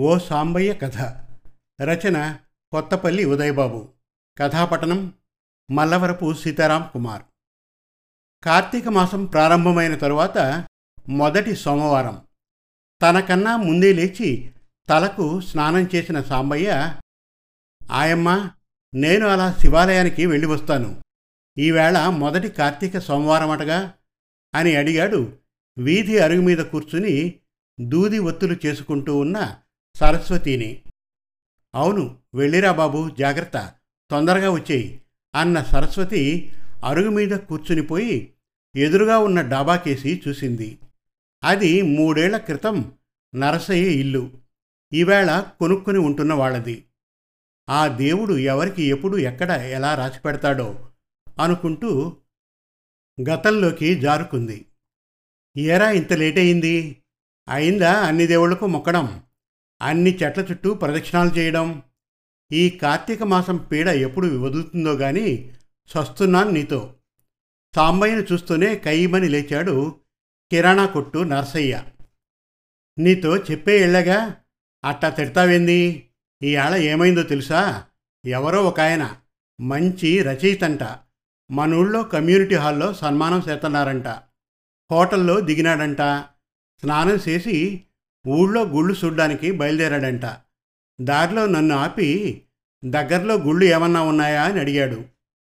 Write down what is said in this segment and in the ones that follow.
ఓ సాంబయ్య కథ. రచన కొత్తపల్లి ఉదయబాబు. కథాపటనం మల్లవరపు సీతారాం కుమార్. కార్తీక మాసం ప్రారంభమైన తరువాత మొదటి సోమవారం. తనకన్నా ముందే లేచి తలకు స్నానం చేసిన సాంబయ్య ఆయమ్మ నేను అలా శివాలయానికి వెళ్ళి వస్తాను. ఈవేళ మొదటి కార్తీక సోమవారం అటగా? అని అడిగాడు. వీధి అరుగు మీద కూర్చుని దూది ఒత్తులు చేసుకుంటూ ఉన్న సరస్వతిని. అవును వెళ్ళిరా బాబు జాగ్రత్త తొందరగా వచ్చేయి అన్న సరస్వతి అరుగు మీద కూర్చునిపోయి ఎదురుగా ఉన్న డాబాకేసి చూసింది. అది మూడేళ్ళ క్రితం నరసయ్య ఇల్లు. ఈవేళ కొనుక్కొని ఉంటున్న వాళ్ళది. ఆ దేవుడు ఎవరికి ఎప్పుడు ఎక్కడ ఎలా రాసి పెడతాడో అనుకుంటూ గతంలోకి జారుకుంది. ఏరా ఇంత లేట్ అయింది? అయిందా అన్ని దేవుళ్ళకు మొక్కడం? అన్ని చెట్ల చుట్టూ ప్రదక్షిణాలు చేయడం. ఈ కార్తీక మాసం పీడ ఎప్పుడు వదులుతుందో గాని చస్తున్నాను నీతో. సాంబయ్యను చూస్తూనే కయ్యమని లేచాడు కిరాణా కొట్టు నర్సయ్య. నీతో చెప్పే ఎళ్ళగా అట్టా తిడతావేంది? ఈయాళ ఏమైందో తెలుసా? ఎవరో ఒక ఆయన మంచి రచయితంట. మన ఊళ్ళో కమ్యూనిటీ హాల్లో సన్మానం చేస్తున్నారంట హోటల్లో దిగినాడంట. స్నానం చేసి ఊళ్ళో గుళ్ళు చూడ్డానికి బయలుదేరాడంట. దారిలో నన్ను ఆపి దగ్గరలో గుళ్ళు ఏమన్నా ఉన్నాయా? అని అడిగాడు.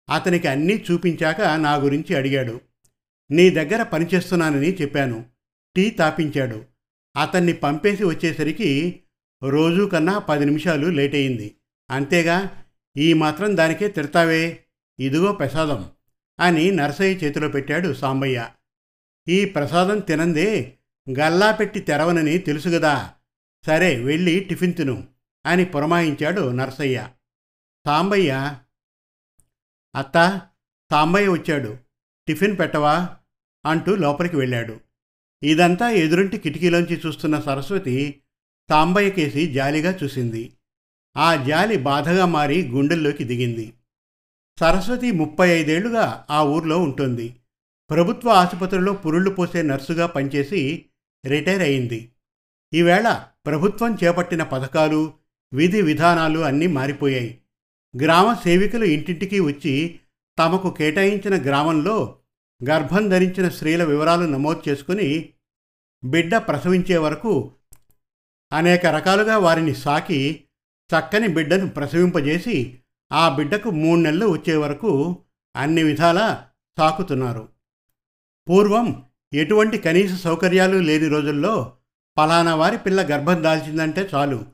అతనికి అన్నీ చూపించాక నా గురించి అడిగాడు. నీ దగ్గర పనిచేస్తున్నానని చెప్పాను. టీ తాపించాడు. అతన్ని పంపేసి వచ్చేసరికి రోజు కన్నా పది నిమిషాలు లేట్ అయింది అంతేగా ఈ మాత్రం దానికే తిడతావే? ఇదిగో ప్రసాదం అని నరసయ్య చేతిలో పెట్టాడు సాంబయ్య. ఈ ప్రసాదం తినందే గల్లా పెట్టి తెరవనని తెలుసుగదా సరే వెళ్ళి టిఫిన్ తిను అని పురమాయించాడు నరసయ్య. సాంబయ్య అత్త సాంబయ్య వచ్చాడు. టిఫిన్ పెట్టవా? అంటూ లోపలికి వెళ్ళాడు. ఇదంతా ఎదురింటి కిటికీలోంచి చూస్తున్న సరస్వతి సాంబయ్య కేసి జాలిగా చూసింది. ఆ జాలి బాధగా మారి గుండెల్లోకి దిగింది. సరస్వతి ముప్పై ఐదేళ్ళుగా ఆ ఊర్లో ఉంటుంది. ప్రభుత్వ ఆసుపత్రిలో పురుళ్ళు పోసే నర్సుగా పనిచేసి రిటైర్ అయింది. ఈవేళ ప్రభుత్వం చేపట్టిన పథకాలు విధి విధానాలు అన్నీ మారిపోయాయి. గ్రామ సేవికలు ఇంటింటికి వచ్చి తమకు కేటాయించిన గ్రామంలో గర్భం ధరించిన స్త్రీల వివరాలు నమోదు చేసుకుని బిడ్డ ప్రసవించే వరకు అనేక రకాలుగా వారిని సాకి చక్కని బిడ్డను ప్రసవింపజేసి ఆ బిడ్డకు మూడు నెలలు వచ్చే వరకు అన్ని విధాలా సాకుతున్నారు. పూర్వం ఎటువంటి కనీస సౌకర్యాలు లేని రోజుల్లో పలానా వారి పిల్ల గర్భం దాల్చిందంటే చాలు.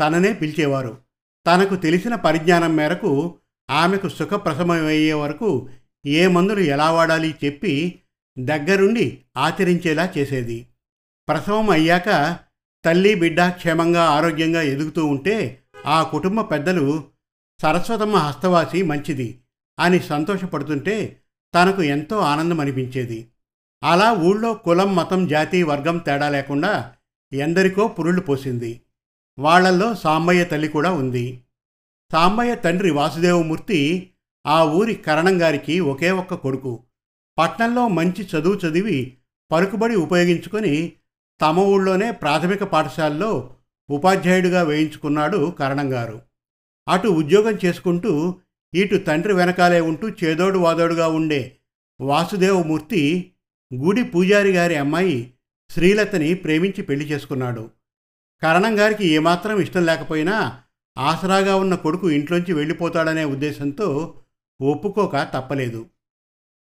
తననే పిలిచేవారు. తనకు తెలిసిన పరిజ్ఞానం మేరకు ఆమెకు సుఖప్రసమయ్యే వరకు ఏ మందులు ఎలా వాడాలి చెప్పి దగ్గరుండి ఆచరించేలా చేసేది. ప్రసవం అయ్యాక తల్లి బిడ్డ క్షేమంగా ఆరోగ్యంగా ఎదుగుతూ ఉంటే ఆ కుటుంబ పెద్దలు సరస్వతమ్మ హస్తవాసి మంచిది అని సంతోషపడుతుంటే తనకు ఎంతో ఆనందం అనిపించేది అలా ఊళ్ళో కులం మతం జాతి వర్గం తేడా లేకుండా ఎందరికో పురుళ్ళు పోసింది. వాళ్ళల్లో సాంబయ్య తల్లి కూడా ఉంది. సాంబయ్య తండ్రి వాసుదేవమూర్తి ఆ ఊరి కరణంగారికి ఒకే ఒక్క కొడుకు. పట్నంలో మంచి చదువు చదివి పలుకుబడి ఉపయోగించుకొని తమ ఊళ్ళోనే ప్రాథమిక పాఠశాలలో ఉపాధ్యాయుడిగా వేయించుకున్నాడు కరణంగారు అటు ఉద్యోగం చేసుకుంటూ ఇటు తండ్రి వెనకాలే ఉంటూ చేదోడు వాదోడుగా ఉండే వాసుదేవమూర్తి గుడి పూజారి గారి అమ్మాయి శ్రీలతని ప్రేమించి పెళ్ళి చేసుకున్నాడు. కరణంగారికి ఏమాత్రం ఇష్టం లేకపోయినా ఆసరాగా ఉన్న కొడుకు ఇంట్లోంచి వెళ్ళిపోతాడనే ఉద్దేశంతో ఒప్పుకోక తప్పలేదు.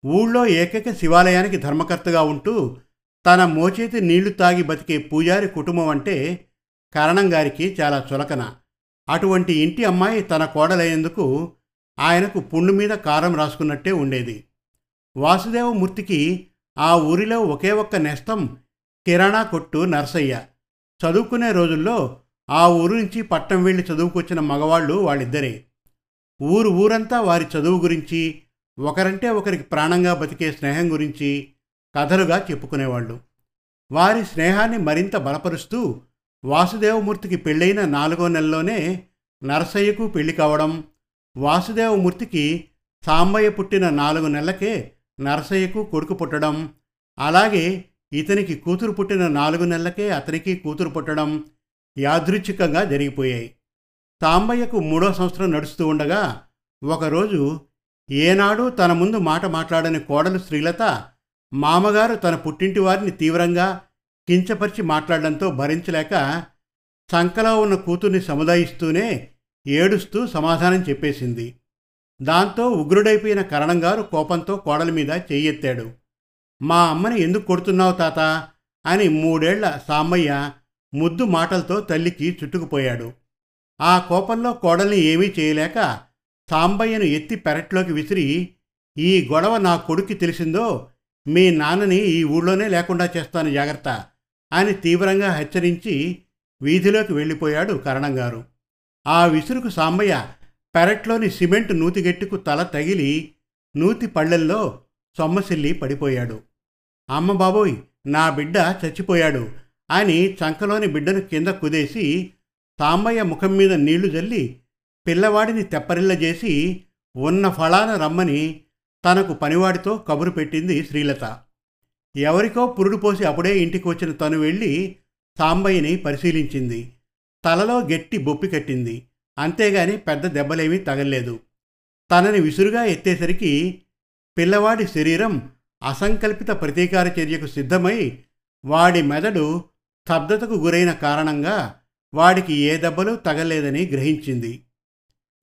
ఊళ్ళో ఏకైక శివాలయానికి ధర్మకర్తగా ఉంటూ తన మోచేతి నీళ్ళు తాగి బతికే పూజారి కుటుంబం అంటే కరణంగారికి చాలా చులకన. అటువంటి ఇంటి అమ్మాయి తన కోడలయ్యేందుకు ఆయనకు పుండు మీద కారం రాసుకున్నట్టే ఉండేది. వాసుదేవమూర్తికి ఆ ఊరిలో ఒకే ఒక్క నెస్తం కిరాణా కొట్టు నర్సయ్య. చదువుకునే రోజుల్లో ఆ ఊరు నుంచి పట్టం వెళ్ళి చదువుకొచ్చిన మగవాళ్ళు వాళ్ళిద్దరే. ఊరు ఊరంతా వారి చదువు గురించి ఒకరంటే ఒకరికి ప్రాణంగా బతికే స్నేహం గురించి కథలుగా చెప్పుకునేవాళ్ళు. వారి స్నేహాన్ని మరింత బలపరుస్తూ వాసుదేవమూర్తికి పెళ్ళైన నాలుగో నెలలోనే నరసయ్యకు పెళ్ళి కావడం వాసుదేవమూర్తికి సాంబయ్య పుట్టిన నాలుగు నెలలకే నరసయ్యకు కొడుకు పుట్టడం అలాగే ఇతనికి కూతురు పుట్టిన నాలుగు నెలలకే అతనికి కూతురు పుట్టడం యాదృచ్ఛికంగా జరిగిపోయాయి. తాంబయ్యకు మూడో సంవత్సరం నడుస్తూ ఉండగా ఒకరోజు ఏనాడు తన ముందు మాట మాట్లాడని కోడలు శ్రీలత మామగారు తన పుట్టింటి వారిని తీవ్రంగా కించపరిచి మాట్లాడడంతో భరించలేక సంకలో ఉన్న కూతుర్ని సముదాయిస్తూనే ఏడుస్తూ సమాధానం చెప్పేసింది. దాంతో ఉగ్రుడైపోయిన కరణంగారు కోపంతో కోడలి మీద చెయ్యెత్తాడు. మా అమ్మని ఎందుకు కొడుతున్నావు తాత? అని మూడేళ్ళ సామయ్య ముద్దు మాటలతో తల్లికి చుట్టుకుపోయాడు. ఆ కోపంలో కోడల్ని ఏమీ చేయలేక సాంబయ్యను ఎత్తి పెరట్లోకి విసిరి ఈ గొడవ నా కొడుక్కి తెలిసిందో మీ నాన్నని ఈ ఊళ్ళోనే లేకుండా చేస్తాను జాగ్రత్త అని తీవ్రంగా హెచ్చరించి వీధిలోకి వెళ్ళిపోయాడు కరణంగారు ఆ విసురుకు సాంబయ్య పెరట్లోని సిమెంట్ నూతిగెట్టుకు తల తగిలి నూతి పళ్ళెల్లో సొమ్మసిల్లి పడిపోయాడు. అమ్మ బాబోయ్ నా బిడ్డ చచ్చిపోయాడు అని చంకలోని బిడ్డను కింద కుదేసి సాంబయ్య ముఖం మీద నీళ్ళు జల్లి పిల్లవాడిని తెప్పరిల్లజేసి ఉన్న ఫలాన రమ్మని తనకు పనివాడితో కబురు పెట్టింది శ్రీలత. ఎవరికో పురుడు పోసి అప్పుడే ఇంటికి వచ్చిన తను వెళ్ళి సాంబయ్యని పరిశీలించింది. తలలో గట్టి బొప్పి కట్టింది. అంతేగాని పెద్ద దెబ్బలేమీ తగల్లేదు. తనని విసురుగా ఎత్తేసరికి పిల్లవాడి శరీరం అసంకల్పిత ప్రతీకార చర్యకు సిద్ధమై వాడి మెదడు స్తబ్దతకు గురైన కారణంగా వాడికి ఏ దెబ్బలు తగలేదని గ్రహించింది.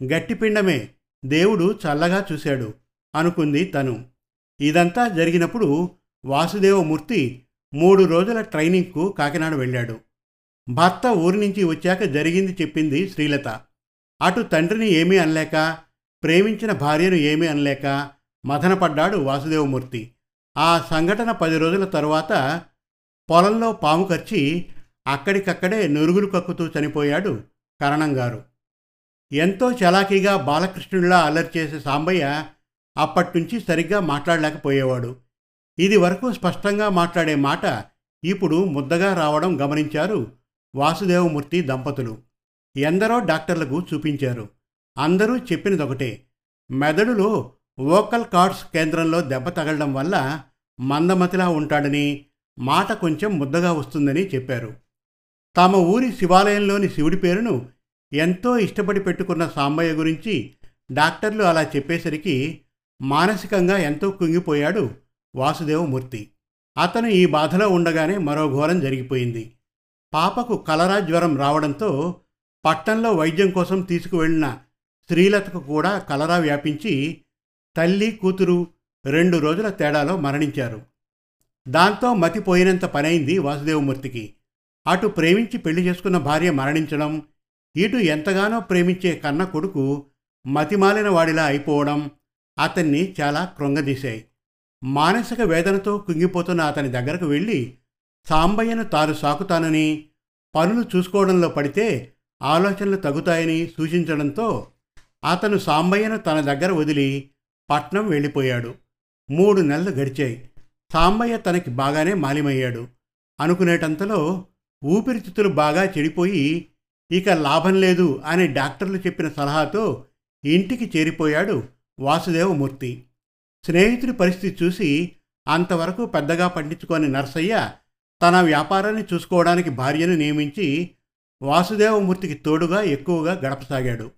గట్టిపిండమే దేవుడు చల్లగా చూశాడు అనుకుంది తను. ఇదంతా జరిగినప్పుడు వాసుదేవమూర్తి మూడు రోజుల ట్రైనింగ్కు కాకినాడ వెళ్ళాడు. భర్త ఊరి నుంచి వచ్చాక జరిగింది చెప్పింది శ్రీలత. అటు తండ్రిని ఏమీ అనలేక ప్రేమించిన భార్యను ఏమీ అనలేక మదనపడ్డాడు వాసుదేవమూర్తి. ఆ సంఘటన పది రోజుల తరువాత పొలంలో పాము కరిచి అక్కడికక్కడే నురుగులు కక్కుతూ చనిపోయాడు కరణంగారు. ఎంతో చలాకీగా బాలకృష్ణుడిలా అల్లరి చేసే సాంబయ్య అప్పట్నుంచి సరిగ్గా మాట్లాడలేకపోయేవాడు. ఇది వరకు స్పష్టంగా మాట్లాడే మాట ఇప్పుడు ముద్దగా రావడం గమనించారు వాసుదేవమూర్తి దంపతులు. ఎందరో డాక్టర్లకు చూపించారు. అందరూ చెప్పినదొకటే. మెదడులో వోకల్ కార్డ్స్ కేంద్రంలో దెబ్బ తగలడం వల్ల మందమతిలా ఉంటాడని మాట కొంచెం ముద్దగా వస్తుందని చెప్పారు. తమ ఊరి శివాలయంలోని శివుడి పేరును ఎంతో ఇష్టపడి పెట్టుకున్న సాంబయ్య గురించి డాక్టర్లు అలా చెప్పేసరికి మానసికంగా ఎంతో కుంగిపోయాడు వాసుదేవమూర్తి. అతను ఈ బాధలో ఉండగానే మరో ఘోరం జరిగిపోయింది. పాపకు కలరా జ్వరం రావడంతో పట్టణంలో వైద్యం కోసం తీసుకువెళ్ళిన శ్రీలతకు కూడా కలరా వ్యాపించి తల్లి కూతురు రెండు రోజుల తేడాలో మరణించారు. దాంతో మతిపోయినంత పనైంది వాసుదేవమూర్తికి. అటు ప్రేమించి పెళ్ళి చేసుకున్న భార్య మరణించడం ఇటు ఎంతగానో ప్రేమించే కన్న కొడుకు మతిమాలిన వాడిలా అయిపోవడం అతన్ని చాలా కృంగదీశాయి. మానసిక వేదనతో కుంగిపోతున్న అతని దగ్గరకు వెళ్ళి సాంబయ్యను తాను సాకుతానని పనులు చూసుకోవడంలో పడితే ఆలోచనలు తగ్గుతాయని సూచించడంతో అతను సాంబయ్యను తన దగ్గర వదిలి పట్నం వెళ్ళిపోయాడు. మూడు నెలలు గడిచాయి. సాంబయ్య తనకి బాగానే మాలిమయ్యాడు. అనుకునేటంతలో ఊపిరితిత్తులు బాగా చెడిపోయి ఇక లాభం లేదు అని డాక్టర్లు చెప్పిన సలహాతో ఇంటికి చేరిపోయాడు వాసుదేవమూర్తి. స్నేహితుడి పరిస్థితి చూసి అంతవరకు పెద్దగా పట్టించుకోని నర్సయ్య తన వ్యాపారాన్ని చూసుకోవడానికి భార్యను నియమించి వాసుదేవమూర్తికి తోడుగా ఎక్కువగా గడపసాగాడు.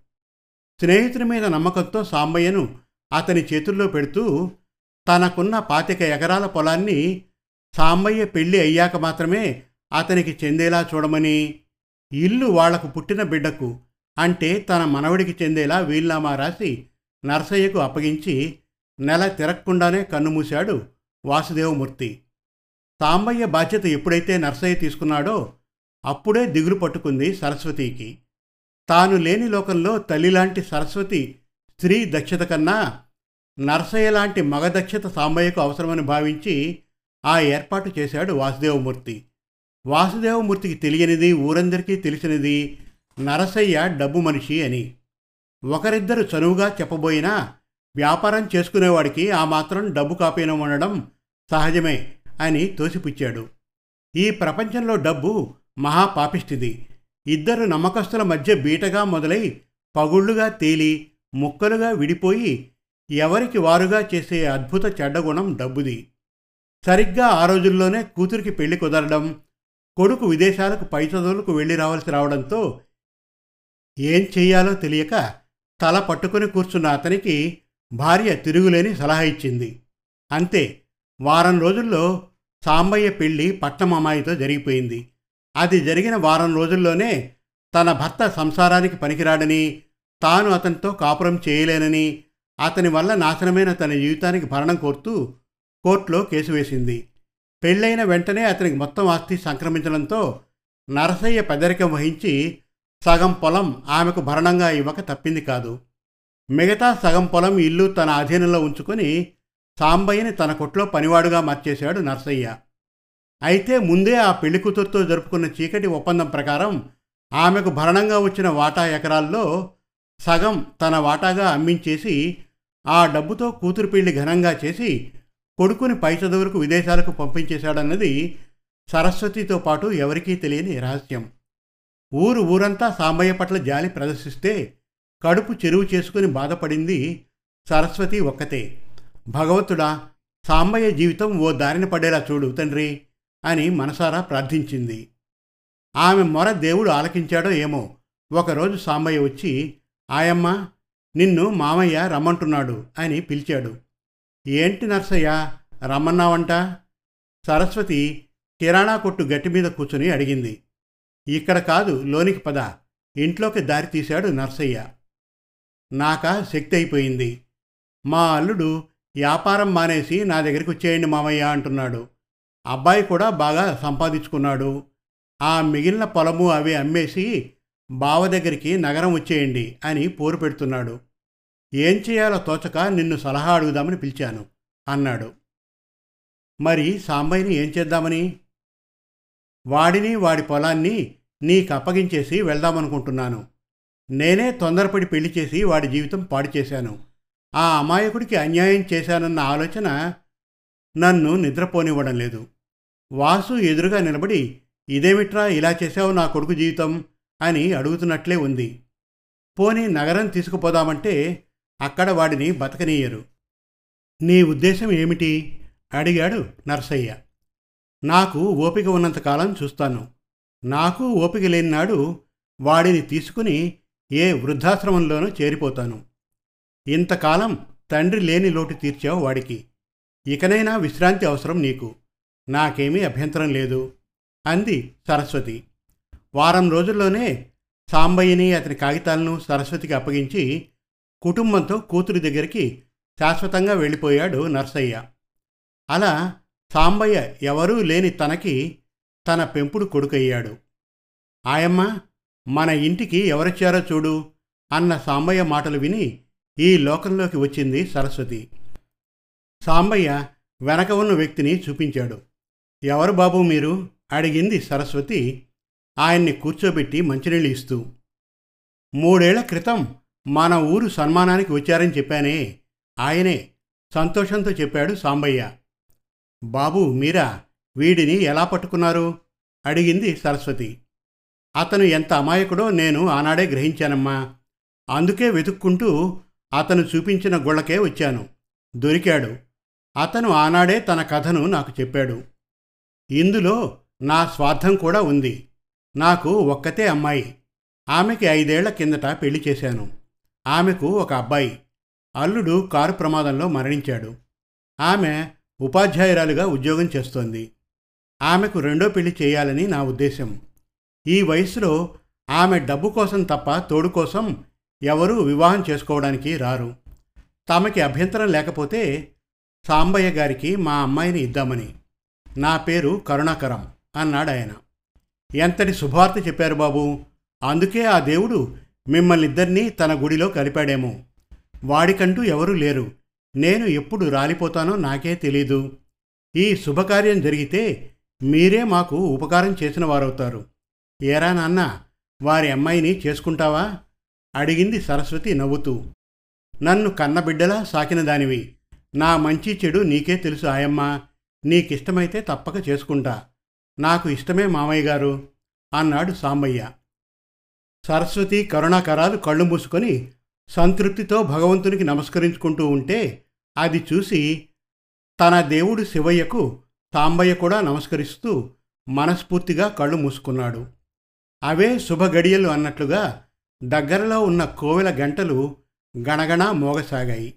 స్నేహితుని మీద నమ్మకంతో సాంబయ్యను అతని చేతుల్లో పెడుతూ తనకున్న పాతిక ఎకరాల పొలాన్ని సాంబయ్య పెళ్ళి అయ్యాక మాత్రమే అతనికి చెందేలా చూడమని ఇల్లు వాళ్ళకు పుట్టిన బిడ్డకు అంటే తన మనవడికి చెందేలా వీల్నామా రాసి నరసయ్యకు అప్పగించి నెల తిరగకుండానే కన్నుమూశాడు వాసుదేవమూర్తి. సాంబయ్య బాధ్యత ఎప్పుడైతే నర్సయ్య తీసుకున్నాడో అప్పుడే దిగులు పట్టుకుంది సరస్వతికి. తాను లేని లోకంలో తల్లిలాంటి సరస్వతి స్త్రీ దక్షత కన్నా నరసయ్య లాంటి మగదక్షత సాంబయ్యకు అవసరమని భావించి ఆ ఏర్పాటు చేశాడు వాసుదేవమూర్తి. వాసుదేవమూర్తికి తెలియనిది ఊరందరికీ తెలిసినది నరసయ్య డబ్బు మనిషి అని. ఒకరిద్దరు చనువుగా చెప్పబోయినా వ్యాపారం చేసుకునేవాడికి ఆ మాత్రం డబ్బు కాపీనం ఉండడం సహజమే అని తోసిపుచ్చాడు. ఈ ప్రపంచంలో డబ్బు మహాపాపిష్టిది. ఇద్దరు నమ్మకస్తుల మధ్య బీటగా మొదలై పగుళ్ళుగా తేలి ముక్కలుగా విడిపోయి ఎవరికి వారుగా చేసే అద్భుత చెడ్డగుణం డబ్బుది. సరిగ్గా ఆ రోజుల్లోనే కూతురికి పెళ్ళి కుదరడం కొడుకు విదేశాలకు పై చదువులకు వెళ్ళి రావాల్సి రావడంతో ఏం చెయ్యాలో తెలియక తల పట్టుకుని కూర్చున్న అతనికి భార్య తిరుగులేని సలహా ఇచ్చింది. అంతే వారం రోజుల్లో సాంబయ్య పెళ్ళి పట్నం అమ్మాయితో జరిగిపోయింది. అది జరిగిన వారం రోజుల్లోనే తన భర్త సంసారానికి పనికిరాడని తాను అతనితో కాపురం చేయలేనని అతని వల్ల నాశనమైన తన జీవితానికి భరణం కోరుతూ కోర్టులో కేసు వేసింది. పెళ్ళైన వెంటనే అతనికి మొత్తం ఆస్తి సంక్రమించడంతో నరసయ్య పెదరికం వహించి సగం పొలం ఆమెకు భరణంగా ఇవ్వక తప్పింది కాదు. మిగతా సగం పొలం ఇల్లు తన అధీనంలో ఉంచుకొని సాంబయ్యని తన కొట్లో పనివాడుగా మార్చేశాడు నరసయ్య. అయితే ముందే ఆ పెళ్ళి కూతురుతో జరుపుకున్న చీకటి ఒప్పందం ప్రకారం ఆమెకు భరణంగా వచ్చిన వాటా ఎకరాల్లో సగం తన వాటాగా అమ్మించేసి ఆ డబ్బుతో కూతురు పెళ్ళి ఘనంగా చేసి కొడుకుని పై చదువులకు విదేశాలకు పంపించేశాడన్నది సరస్వతితో పాటు ఎవరికీ తెలియని రహస్యం. ఊరు ఊరంతా సాంబయ్య పట్ల జాలి ప్రదర్శిస్తే కడుపు చెరువు చేసుకుని బాధపడింది సరస్వతి ఒక్కతే. భగవంతుడా సాంబయ్య జీవితం ఓ దారిన పడేలా చూడు తండ్రి. అని మనసారా ప్రార్థించింది. ఆమె మొర దేవుడు ఆలకించాడో ఏమో. ఒకరోజు సాంబయ్య వచ్చి ఆయమ్మ నిన్ను మామయ్య రమ్మంటున్నాడు అని పిలిచాడు. ఏంటి నర్సయ్య రమ్మన్నావంట? సరస్వతి కిరాణా కొట్టు గట్టి మీద కూర్చుని అడిగింది. ఇక్కడ కాదు లోనికి పద. ఇంట్లోకి దారి తీశాడు నర్సయ్య. నాక శక్తి అయిపోయింది. మా అల్లుడు వ్యాపారం మానేసి నా దగ్గరికి వచ్చేయండి మామయ్య అంటున్నాడు. అబ్బాయి కూడా బాగా సంపాదించుకున్నాడు. ఆ మిగిలిన పొలము అవి అమ్మేసి బావ దగ్గరికి నగరం వచ్చేయండి అని పోరు పెడుతున్నాడు. ఏం చేయాలో తోచక నిన్ను సలహా అడుగుదామని పిలిచాను అన్నాడు. మరి సాంబయ్యని ఏం చేద్దామని? వాడిని వాడి పొలాన్ని నీకు అప్పగించేసి వెళ్దామనుకుంటున్నాను. నేనే తొందరపడి పెళ్ళి చేసి వాడి జీవితం పాడు చేశాను. ఆ అమాయకుడికి అన్యాయం చేశానన్న ఆలోచన నన్ను నిద్రపోనివ్వడం లేదు వాసు ఎదురుగా నిలబడి ఇదేమిట్రా ఇలా చేసావు నా కొడుకు జీవితం? అని అడుగుతున్నట్లే ఉంది. పోనీ నగరం తీసుకుపోదామంటే అక్కడ వాడిని బతకనీయరు. నీ ఉద్దేశం ఏమిటి? అడిగాడు నర్సయ్య. నాకు ఓపిక ఉన్నంతకాలం చూస్తాను. నాకు ఓపిక లేని నాడు వాడిని తీసుకుని ఏ వృద్ధాశ్రమంలోనూ చేరిపోతాను. ఇంతకాలం తండ్రి లేని లోటు తీర్చావు వాడికి. ఇకనైనా విశ్రాంతి అవసరం నీకు. నాకేమీ అభ్యంతరం లేదు. అంది సరస్వతి. వారం రోజుల్లోనే సాంబయ్యని అతని కాగితాలను సరస్వతికి అప్పగించి కుటుంబంతో కూతురి దగ్గరికి శాశ్వతంగా వెళ్ళిపోయాడు నర్సయ్య. అలా సాంబయ్య ఎవరూ లేని తనకి తన పెంపుడు కొడుకయ్యాడు. ఆయమ్మ మన ఇంటికి ఎవరొచ్చారో చూడు అన్న సాంబయ్య మాటలు విని ఈ లోకంలోకి వచ్చింది సరస్వతి. సాంబయ్య వెనక ఉన్న వ్యక్తిని చూపించాడు. ఎవరు బాబు మీరు? అడిగింది సరస్వతి ఆయన్ని కూర్చోబెట్టి మంచినీళ్ళు ఇస్తూ. మూడేళ్ళ క్రితం మన ఊరు సన్మానానికి వచ్చారని చెప్పానే ఆయనే సంతోషంతో చెప్పాడు సాంబయ్య. బాబు మీరా వీడిని ఎలా పట్టుకున్నారు? అడిగింది సరస్వతి. అతను ఎంత అమాయకుడో నేను ఆనాడే గ్రహించానమ్మా. అందుకే వెతుక్కుంటూ అతను చూపించిన గుళ్ళకే వచ్చాను. దొరికాడు. అతను ఆనాడే తన కథను నాకు చెప్పాడు. ఇందులో నా స్వార్థం కూడా ఉంది. నాకు ఒక్కతే అమ్మాయి. ఆమెకి ఐదేళ్ళ కిందట పెళ్ళి చేశాను. ఆమెకు ఒక అబ్బాయి. అల్లుడు కారు ప్రమాదంలో మరణించాడు. ఆమె ఉపాధ్యాయురాలుగా ఉద్యోగం చేస్తోంది. ఆమెకు రెండో పెళ్ళి చేయాలని నా ఉద్దేశం. ఈ వయసులో ఆమె డబ్బు కోసం తప్ప తోడు కోసం ఎవరూ వివాహం చేసుకోవడానికి రారు. తమకి అభ్యంతరం లేకపోతే సాంబయ్య గారికి మా అమ్మాయిని ఇద్దామని. నా పేరు కరుణాకరం అన్నాడు ఆయన. ఎంతటి శుభార్త చెప్పారు బాబు? అందుకే ఆ దేవుడు మిమ్మల్ని ఇద్దరినీ తన గుడిలో కలిపాడేమో. వాడికంటూ ఎవరూ లేరు. నేను ఎప్పుడు రాలిపోతానో నాకే తెలీదు. ఈ శుభకార్యం జరిగితే మీరే మాకు ఉపకారం చేసిన వారవుతారు. ఏరా నాన్న వారి అమ్మాయిని చేసుకుంటావా? అడిగింది సరస్వతి నవ్వుతూ. నన్ను కన్నబిడ్డలా సాకిన దానివి. నా మంచి చెడు నీకే తెలుసు ఆయమ్మ. నీకిష్టమైతే తప్పక చేసుకుంటా. నాకు ఇష్టమే మామయ్య గారు అన్నాడు సాంబయ్య. సరస్వతి కరుణాకరాలు కళ్ళు మూసుకొని సంతృప్తితో భగవంతునికి నమస్కరించుకుంటూ ఉంటే అది చూసి తన దేవుడు శివయ్యకు సాంబయ్య కూడా నమస్కరిస్తూ మనస్ఫూర్తిగా కళ్ళు మూసుకున్నాడు. అవే శుభగడియలు అన్నట్లుగా దగ్గరలో ఉన్న కోవెల గంటలు గణగణ మోగసాగాయి.